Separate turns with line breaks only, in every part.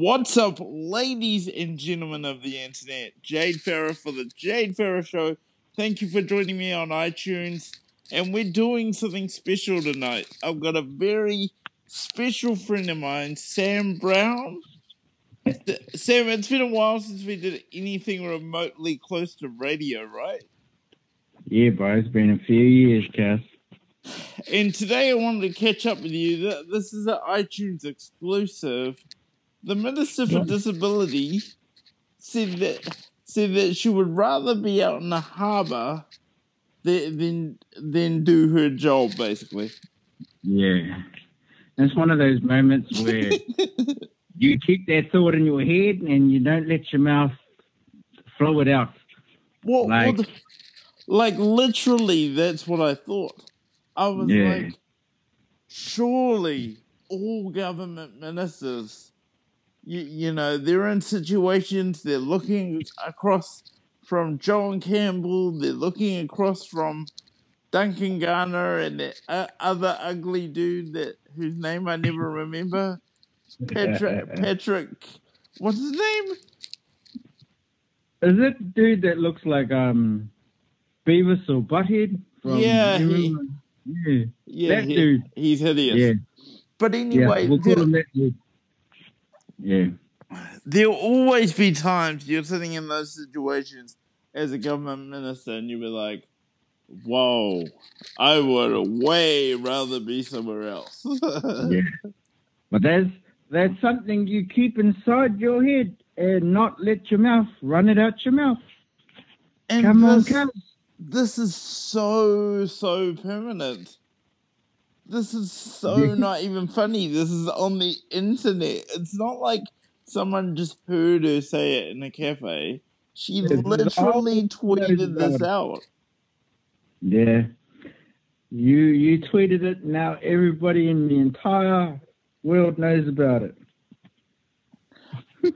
What's up, ladies and gentlemen of the internet? Jade Farrar for the Jade Farrar Show. Thank you for joining me on iTunes. And we're doing something special tonight. I've got a very special friend of mine, Sam Brown. Sam, it's been a while since we did anything remotely close to radio, right?
Yeah, bro, it's been a few years, Cass.
And today I wanted to catch up with you. This is an iTunes exclusive. The Minister for Disability said that said that she would rather be out in the harbour than than, than do her job, basically.
Yeah, it's one of those moments where you keep that thought in your head and you don't let your mouth flow it out.
Well, like, well, like literally, that's what I thought. I was yeah. like, surely all government ministers, you, you know, they're in situations, they're looking across from John Campbell, they're looking across from Duncan Garner and the uh, other ugly dude that whose name I never remember. Patrick, Patrick, what's his name?
Is it dude that looks like um Beavis or Butthead?
From yeah, he,
yeah, yeah, that he, dude.
He's hideous. Yeah. But anyway,
yeah, we'll call him that dude. Yeah.
There'll always be times you're sitting in those situations as a government minister and you'll be like, whoa, I would way rather be somewhere else.
yeah. But that's, that's something you keep inside your head and not let your mouth run it out your mouth. And Come this, on, come
this is so so permanent. This is so not even funny. This is on the internet. It's not like someone just heard her say it in a cafe. She it's literally tweeted this out.
Yeah. You you tweeted it, now everybody in the entire world knows about it.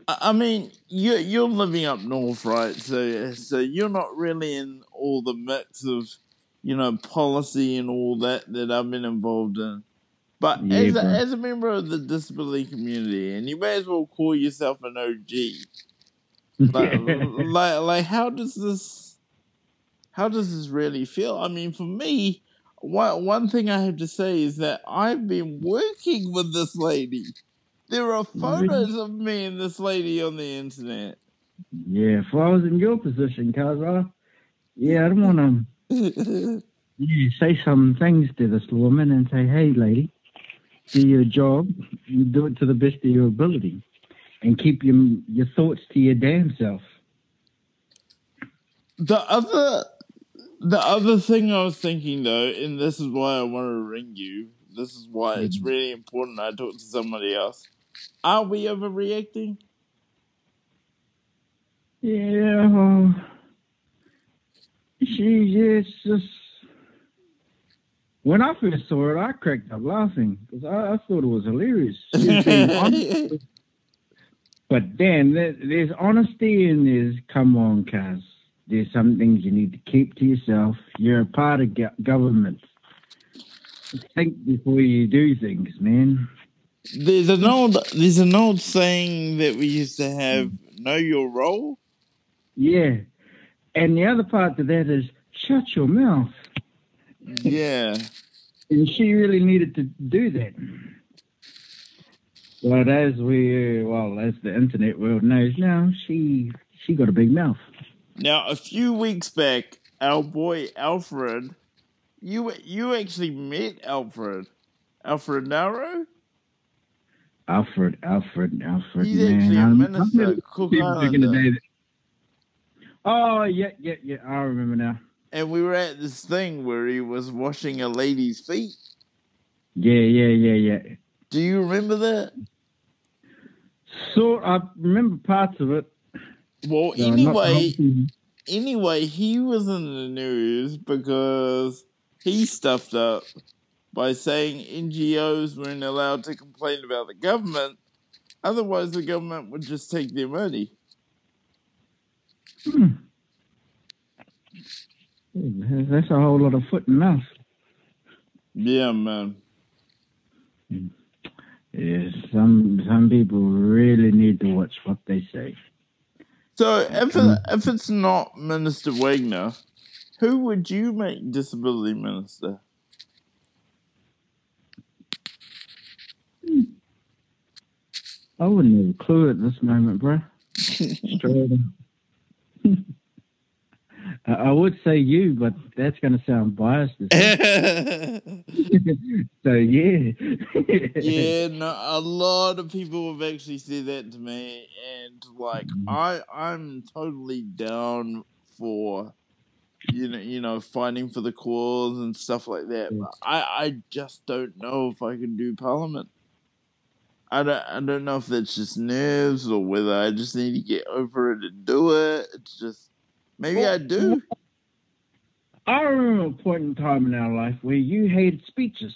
I mean, you you're living up north, right? So so you're not really in all the mix of you know policy and all that that I've been involved in. But yeah, as a, as a member of the disability community, and you may as well call yourself an OG. Like, like, like, how does this, how does this really feel? I mean, for me, one one thing I have to say is that I've been working with this lady. There are photos of me and this lady on the internet.
Yeah, if I was in your position, cuz I, yeah, I don't want to yeah, say some things to this woman and say, hey, lady, do your job, you do it to the best of your ability, and keep your your thoughts to your damn self.
The other, the other thing I was thinking though, and this is why I want to ring you. This is why it's mm-hmm. really important I talk to somebody else. Are we overreacting?
Yeah, she just. just When I first saw it, I cracked up laughing because I, I, thought it was hilarious. but then there, there's honesty and there's come on, cuz there's some things you need to keep to yourself. You're a part of government. Think before you do things, man.
There's an old there's an old saying that we used to have: "Know your role."
Yeah, and the other part to that is shut your mouth.
Yeah,
and she really needed to do that. But as we well as the internet world knows now, she she got a big mouth.
Now, a few weeks back, our boy Alfred, you you actually met Alfred, Alfred Ngaro.
Alfred, Alfred, Alfred.
He's man. actually a minister at Cook Island.
Oh, yeah, yeah, yeah. I remember now.
And we were at this thing where he was washing a lady's feet.
Yeah, yeah, yeah, yeah.
Do you remember that?
So I remember parts of it.
Well, no, anyway, anyway, he was in the news because he stuffed up by saying NGOs weren't allowed to complain about the government. Otherwise, the government would just take their money.
Hmm. That's a whole lot of foot and mouth.
Yeah, man.
Yeah, some some people really need to watch what they say.
So if it, if it's not Minister Wagner, who would you make disability minister?
I wouldn't have a clue at this moment, bro. Straight. I would say you, but that's going to sound biased. so yeah.
yeah, no, a lot of people have actually said that to me, and like mm-hmm. I, I'm totally down for, you know, you know, fighting for the cause and stuff like that. But I, I just don't know if I can do Parliament. I don't, I don't know if that's just nerves or whether I just need to get over it and do it. It's just maybe well, I do.
I remember a point in time in our life where you hated speeches.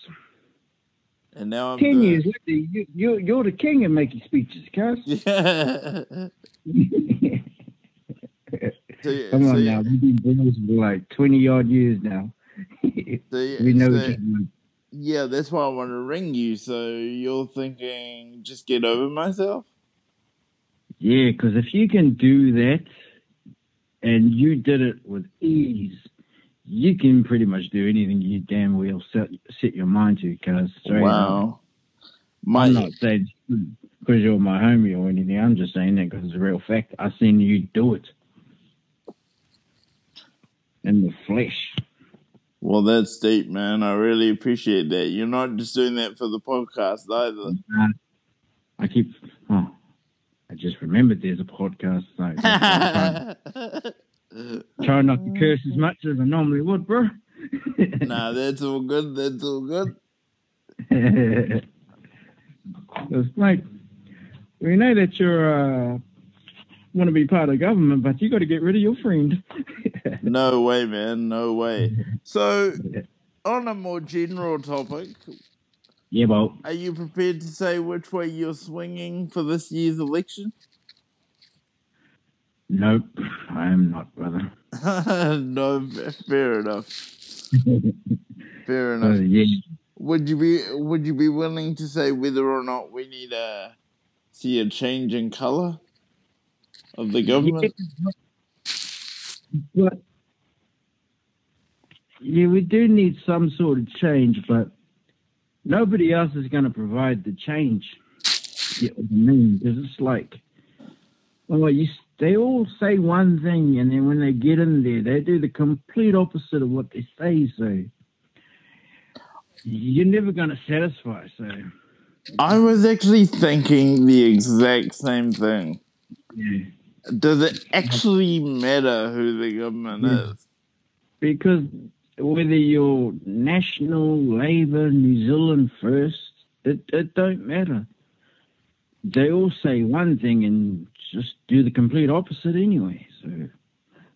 And now I'm
ten the... years later, you, you you're the king of making speeches, cuz. Yeah. so, Come on so, now, we've been brothers for like twenty odd years now. so, we know
so, each other. Yeah, that's why I want to ring you. So you're thinking, just get over myself?
Yeah, because if you can do that, and you did it with ease you can pretty much do anything you damn well set set your mind to. Cause wow, my, I'm not saying because you're my homie or anything. I'm just saying that because it's a real fact. I seen you do it in the flesh.
Well, that's deep, man. I really appreciate that. You're not just doing that for the podcast either.
I keep. Oh, I just remembered there's a podcast. So Try not to curse as much as I normally would, bro.
nah, that's all good. That's all good.
it's like we know that you're uh, want to be part of government, but you got to get rid of your friend.
no way, man. No way. So, on a more general topic,
yeah, well,
are you prepared to say which way you're swinging for this year's election?
Nope, I am not, brother.
no, fair enough. fair enough. Uh, yeah. Would you be Would you be willing to say whether or not we need to see a change in color of the government?
Yeah, but yeah, we do need some sort of change, but nobody else is going to provide the change. You know what I mean? Because it's like, well, you they all say one thing, and then when they get in there, they do the complete opposite of what they say. So you're never going to satisfy. So
I was actually thinking the exact same thing. Yeah. Does it actually matter who the government yeah. is?
Because whether you're National, Labour, New Zealand First, it, it don't matter. They all say one thing and just do the complete opposite anyway. So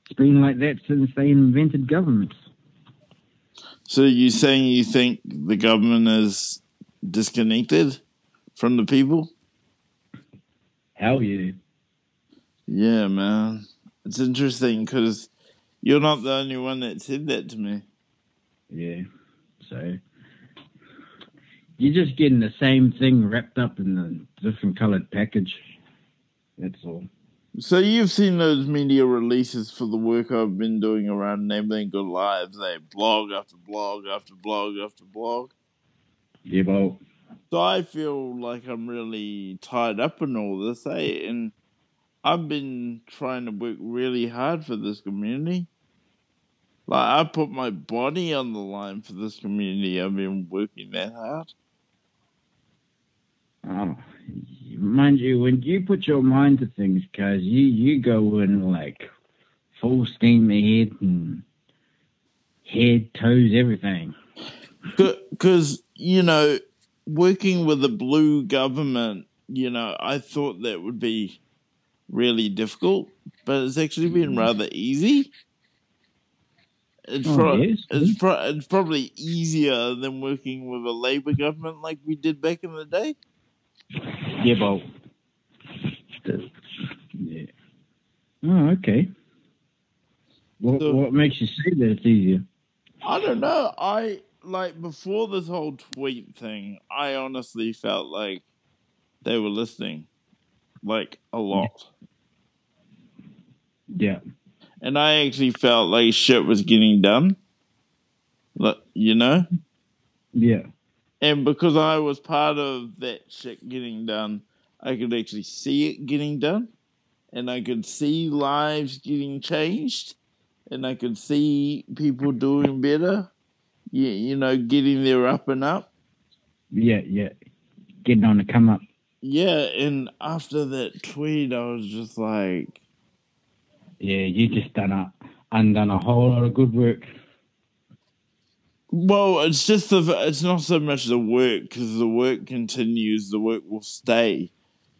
it's been like that since they invented governments.
So you're saying you think the government is disconnected from the people?
Hell yeah.
Yeah, man. It's interesting because you're not the only one that said that to me.
Yeah. So you're just getting the same thing wrapped up in a different colored package. That's all.
So you've seen those media releases for the work I've been doing around enabling good lives. They blog after blog after blog after blog.
Yeah.
So I feel like I'm really tied up in all this, eh? And I've been trying to work really hard for this community. Like I put my body on the line for this community. I've been working that hard.
Oh, mind you, when you put your mind to things, guys, you you go in like full steam ahead and head, toes, everything.
Because you know, working with a blue government, you know, I thought that would be really difficult, but it's actually been mm. rather easy. It's, oh, pro- yes. it's, pro- it's probably easier than working with a Labour government like we did back in the day.
Yeah, well, the, yeah. Oh, okay. What so, what makes you say that it's easier?
I don't know. I like before this whole tweet thing. I honestly felt like they were listening, like a lot.
Yeah.
And I actually felt like shit was getting done. Like, you know?
Yeah.
And because I was part of that shit getting done, I could actually see it getting done. And I could see lives getting changed. And I could see people doing better. You, you know, getting their up and up.
Yeah, yeah. Getting on the come up.
Yeah, and after that tweet, I was just like,
Yeah, you just done a undone a whole lot of good work.
Well, it's just the it's not so much the work because the work continues, the work will stay,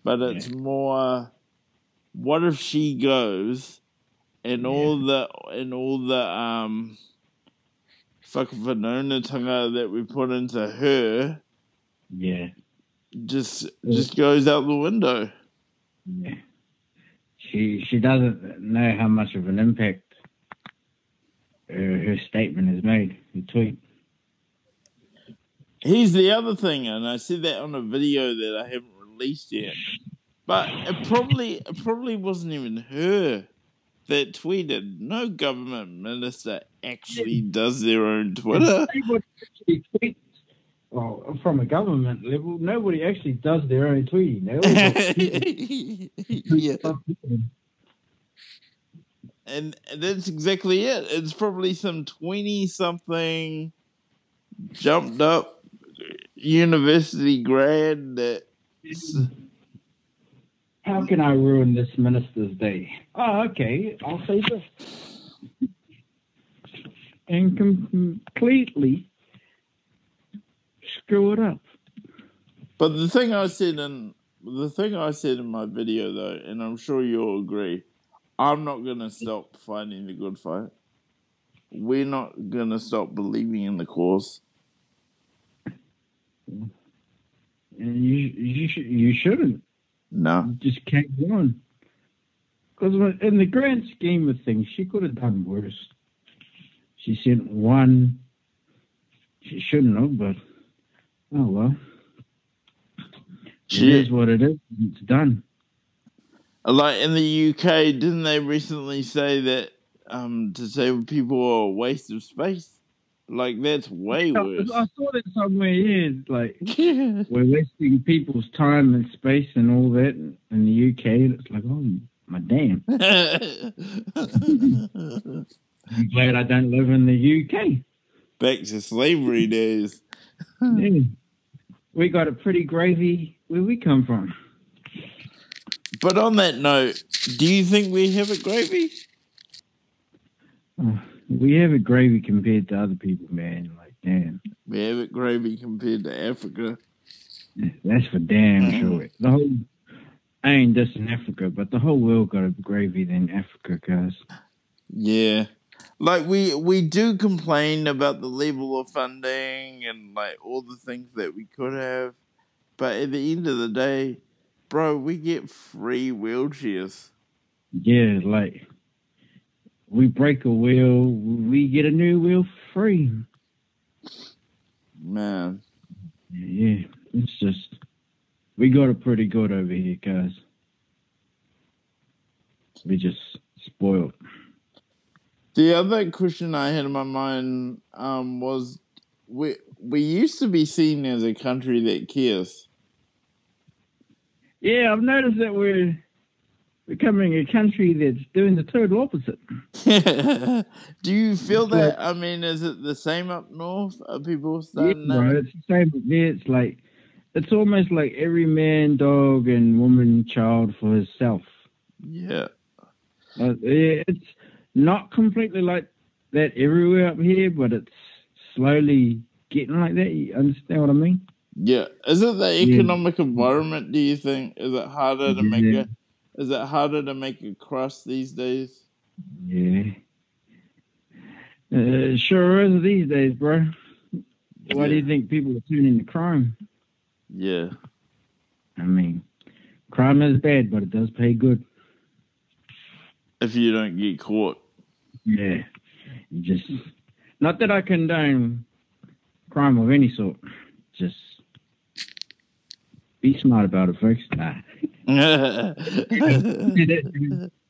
but it's
Yeah.
more. What if she goes, and all the and all the um, whakawhanaungatanga that we put into her
Yeah.
Just just goes out the window.
Yeah. She she doesn't know how much of an impact her, her statement has made, her tweet.
Here's the other thing, and I said that on a video that I haven't released yet. But it probably it probably wasn't even her that tweeted. No government minister actually does their own Twitter.
Nobody actually tweets. Well, from a government level, nobody actually does their own tweeting.
Yeah, and that's exactly it. It's probably some twenty something jumped up university grad that
How can I ruin this minister's day? Oh, okay. I'll say this. And completely screw it up.
But the thing I said in the thing I said in my video though, and I'm sure you'll agree, I'm not gonna stop fighting the good fight. We're not gonna stop believing in the cause.
And you you should you shouldn't.
No.
You just can't go on. Because in the grand scheme of things, she could have done worse. She sent one. She shouldn't have, but oh well. It
She
is what it is. It's done.
like in the UK, didn't they recently say that um disabled people are a waste of space? Like that's way worse.
I saw that somewhere. Yeah, like we're wasting people's time and space and all that in the UK. And it's like, oh my damn! I'm glad I don't live in the UK.
Back to slavery days.
Yeah. We got a pretty gravy where we come from.
But on that note, do you think we have a gravy?
Oh, we have a gravy compared to other people, man. Like, damn,
We have a gravy compared to Africa.
that's for damn mm-hmm. sure. The whole, I ain't just in Africa, but the whole world got a gravy than Africa, guys.
Yeah. Like we we do complain about the level of funding and like all the things that we could have. But at the end of the day, bro, we get free wheelchairs.
Yeah, like we break a wheel, we get a new wheel free.
Man.
Yeah, it's just we got it pretty good over here, guys. We just spoiled.
The other question I had in my mind um, was we we used to be seen as a country that cares.
Yeah, I've noticed that we're becoming a country that's doing the total opposite.
Do you feel that? I mean, is it the same up north? Are people starting?
Yeah,
bro,
it's the same up there. It's like it's almost like every man, dog, and woman, child for himself.
Yeah.
Uh, yeah, it's not completely like that everywhere up here, but it's slowly getting like that. You understand what I mean?
Yeah. Is it the
Yeah.
economic environment, do you think? Is it harder to make
Yeah.
a is it harder to make a crust these days?
Yeah. Uh, sure is these days, bro. Why do you think people are turning to crime?
Yeah.
I mean, crime is bad, but it does pay good.
If you don't get caught.
Yeah. Just not that I condone crime of any sort. Just Be smart about it, folks. Nah.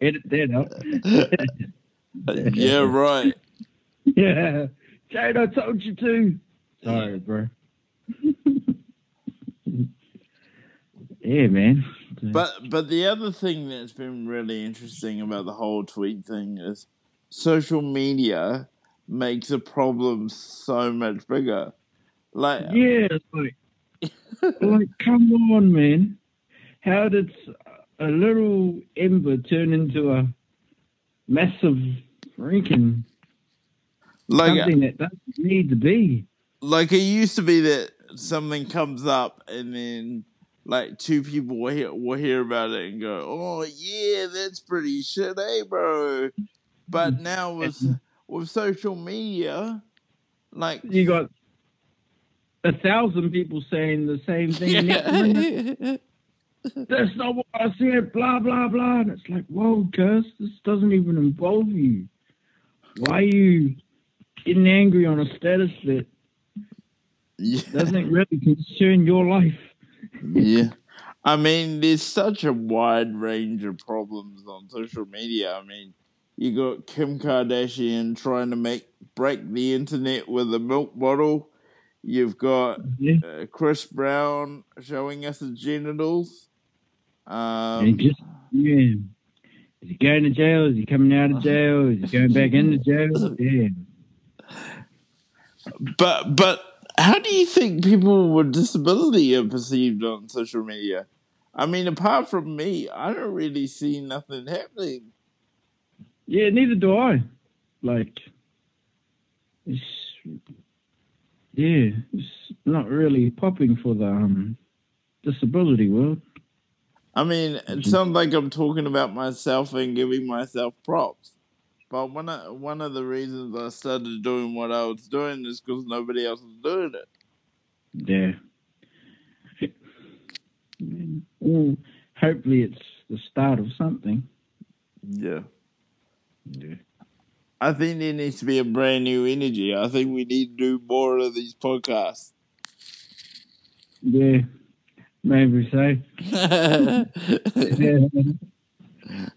Edit that
out. yeah, right.
Yeah. Jade, I told you to. Sorry, bro. yeah, man.
But but the other thing that's been really interesting about the whole tweet thing is social media makes a problem so much bigger. Like
yeah, like like come on, man. How did a little ember turn into a massive freaking like something that doesn't need to be?
Like it used to be that something comes up and then like two people will hear, will hear about it and go, "Oh yeah, that's pretty shit, hey bro." But mm. now with with social media, like
you got a thousand people saying the same thing. Yeah. That's not what I said. Blah blah blah. And it's like, whoa, Gus, this doesn't even involve you. Why are you getting angry on a status that yeah. doesn't really concern your life?
yeah. I mean, there's such a wide range of problems on social media. I mean, you got Kim Kardashian trying to make break the internet with a milk bottle. You've got uh, Chris Brown showing us his genitals. Um,
just, yeah. Is he going to jail? Is he coming out of jail? Is he going back into jail? Yeah.
But but how do you think people with disability are perceived on social media? I mean, apart from me, I don't really see nothing happening.
Yeah, neither do I. Like, it's yeah, it's not really popping for the um, disability world.
I mean, it sounds like I'm talking about myself and giving myself props. But one of, one of the reasons I started doing what I was doing is because nobody else was doing it.
Yeah. well, hopefully it's the start of something.
Yeah. Yeah. I think there needs to be a brand new energy. I think we need to do more of these podcasts.
Yeah, maybe so.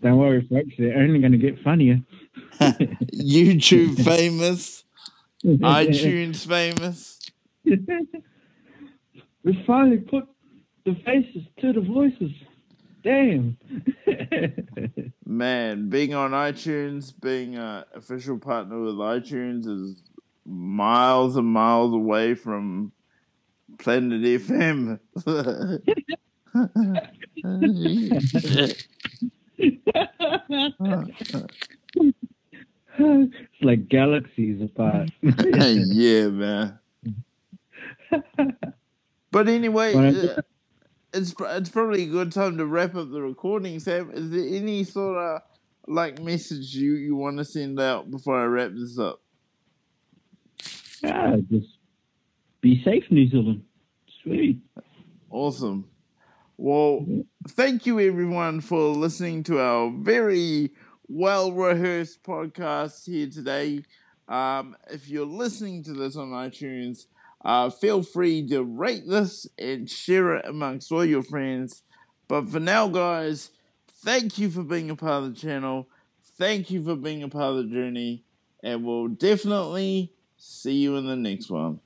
Don't worry, folks. They're only going to get funnier.
YouTube famous, iTunes famous.
we finally put the faces to the voices. Damn.
Man, being on iTunes, being an official partner with iTunes is miles and miles away from Planet FM.
it's like galaxies apart.
yeah, man. But anyway, it's it's probably a good time to wrap up the recording. Sam, is there any sort of like message you you want to send out before I wrap this up?
Yeah, just be safe, New Zealand. Sweet.
Awesome. Well, thank you everyone for listening to our very well rehearsed podcast here today. Um, if you're listening to this on iTunes, uh, feel free to rate this and share it amongst all your friends. But for now, guys, thank you for being a part of the channel. Thank you for being a part of the journey. And we'll definitely see you in the next one.